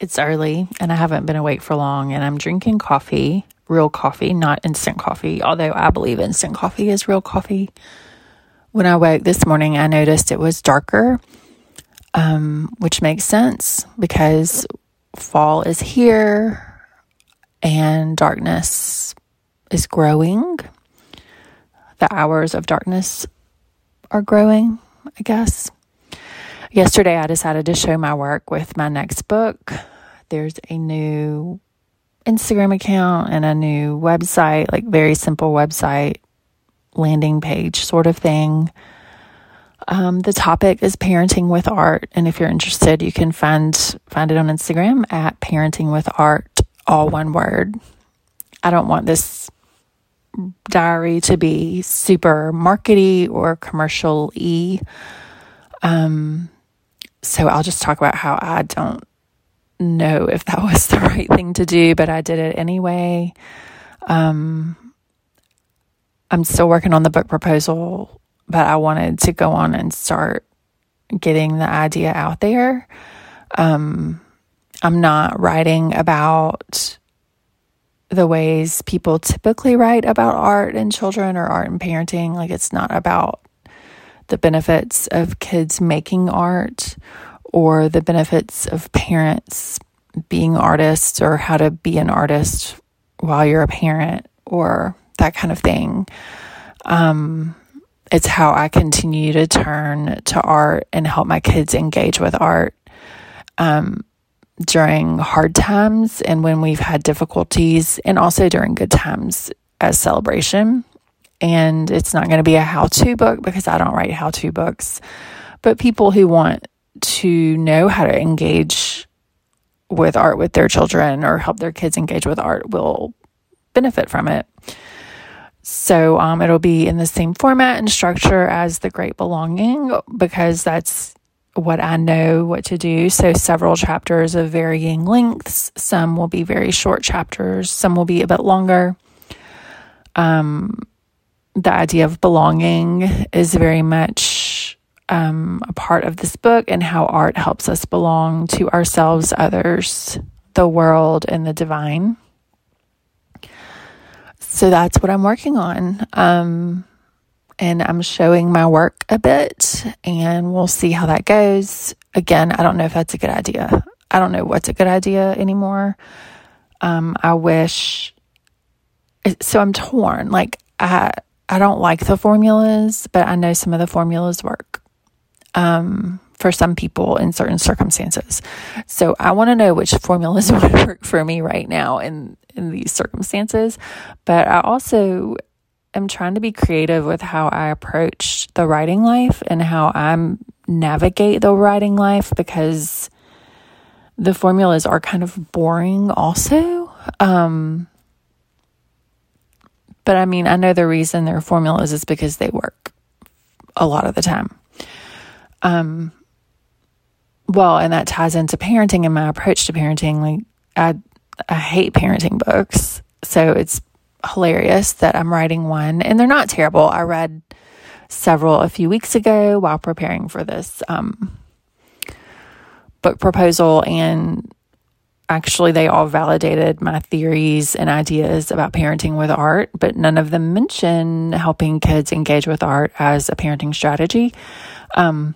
It's early and I haven't been awake for long, and I'm drinking coffee, real coffee, not instant coffee, although I believe instant coffee is real coffee. When I woke this morning, I noticed it was darker, um, which makes sense because fall is here and darkness is growing. The hours of darkness are growing, I guess. Yesterday, I decided to show my work with my next book. There's a new Instagram account and a new website, like very simple website, landing page sort of thing. Um, the topic is parenting with art, and if you're interested, you can find find it on Instagram at parenting with art, all one word. I don't want this diary to be super markety or commercial y. Um, so I'll just talk about how I don't know if that was the right thing to do, but I did it anyway. Um, I'm still working on the book proposal, but I wanted to go on and start getting the idea out there. Um, I'm not writing about the ways people typically write about art and children or art and parenting. Like, it's not about the benefits of kids making art or the benefits of parents being artists or how to be an artist while you're a parent or that kind of thing. Um, it's how I continue to turn to art and help my kids engage with art um, during hard times and when we've had difficulties, and also during good times as celebration. And it's not going to be a how to book because I don't write how to books, but people who want to know how to engage with art with their children or help their kids engage with art will benefit from it. So um, it'll be in the same format and structure as The Great Belonging because that's what I know what to do. So several chapters of varying lengths. Some will be very short chapters, some will be a bit longer. Um, the idea of belonging is very much um, a part of this book and how art helps us belong to ourselves, others, the world, and the divine. So that's what I'm working on. Um, and I'm showing my work a bit, and we'll see how that goes. Again, I don't know if that's a good idea. I don't know what's a good idea anymore. Um, I wish. So I'm torn. Like I, I don't like the formulas, but I know some of the formulas work. Um, for some people in certain circumstances. So I want to know which formulas would work for me right now in in these circumstances. But I also am trying to be creative with how I approach the writing life and how I navigate the writing life because the formulas are kind of boring also. Um, but I mean, I know the reason they're formulas is because they work a lot of the time. Um, well, and that ties into parenting and my approach to parenting. Like, I, I hate parenting books. So it's hilarious that I'm writing one, and they're not terrible. I read several a few weeks ago while preparing for this um, book proposal, and actually, they all validated my theories and ideas about parenting with art, but none of them mention helping kids engage with art as a parenting strategy. Um,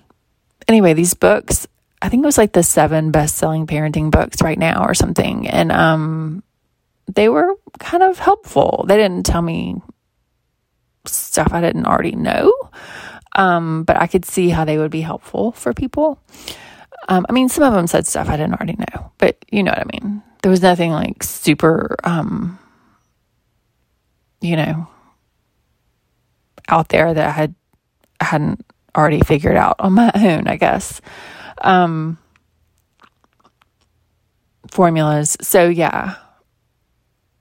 anyway, these books, I think it was like the seven best selling parenting books right now or something. And um, they were kind of helpful. They didn't tell me stuff I didn't already know, um, but I could see how they would be helpful for people. Um, I mean, some of them said stuff I didn't already know, but you know what I mean. There was nothing like super, um, you know, out there that I had I hadn't already figured out on my own. I guess. Um, formulas. So yeah,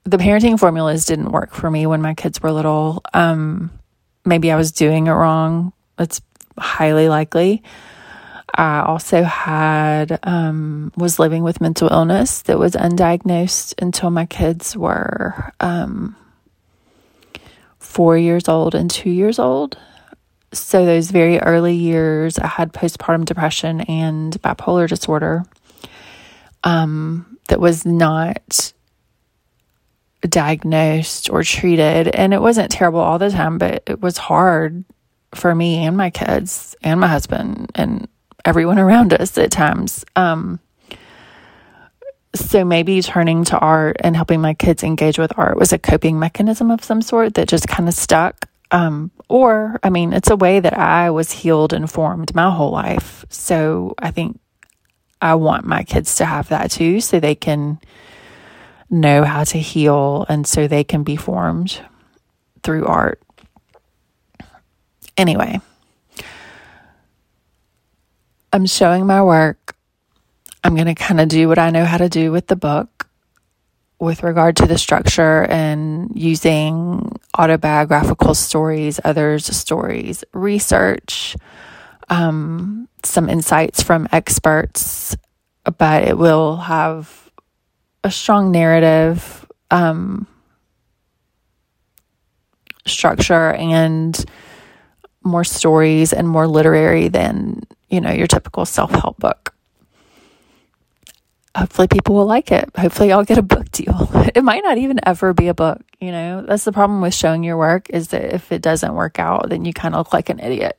the parenting formulas didn't work for me when my kids were little. Um, maybe I was doing it wrong. That's highly likely. I also had um, was living with mental illness that was undiagnosed until my kids were um, four years old and two years old. So those very early years, I had postpartum depression and bipolar disorder. um, that was not diagnosed or treated. And it wasn't terrible all the time, but it was hard for me and my kids and my husband and everyone around us at times. Um, so maybe turning to art and helping my kids engage with art was a coping mechanism of some sort that just kind of stuck. Um, or, I mean, it's a way that I was healed and formed my whole life. So I think I want my kids to have that too, so they can know how to heal and so they can be formed through art. Anyway, I'm showing my work. I'm going to kind of do what I know how to do with the book with regard to the structure and using autobiographical stories, others' stories, research, um, some insights from experts, but it will have a strong narrative um, structure and more stories and more literary than you know your typical self-help book. Hopefully people will like it. Hopefully i'll get a book deal. It might not even ever be a book you know? That's the problem with showing your work is that if it doesn't work out then you kind of look like an idiot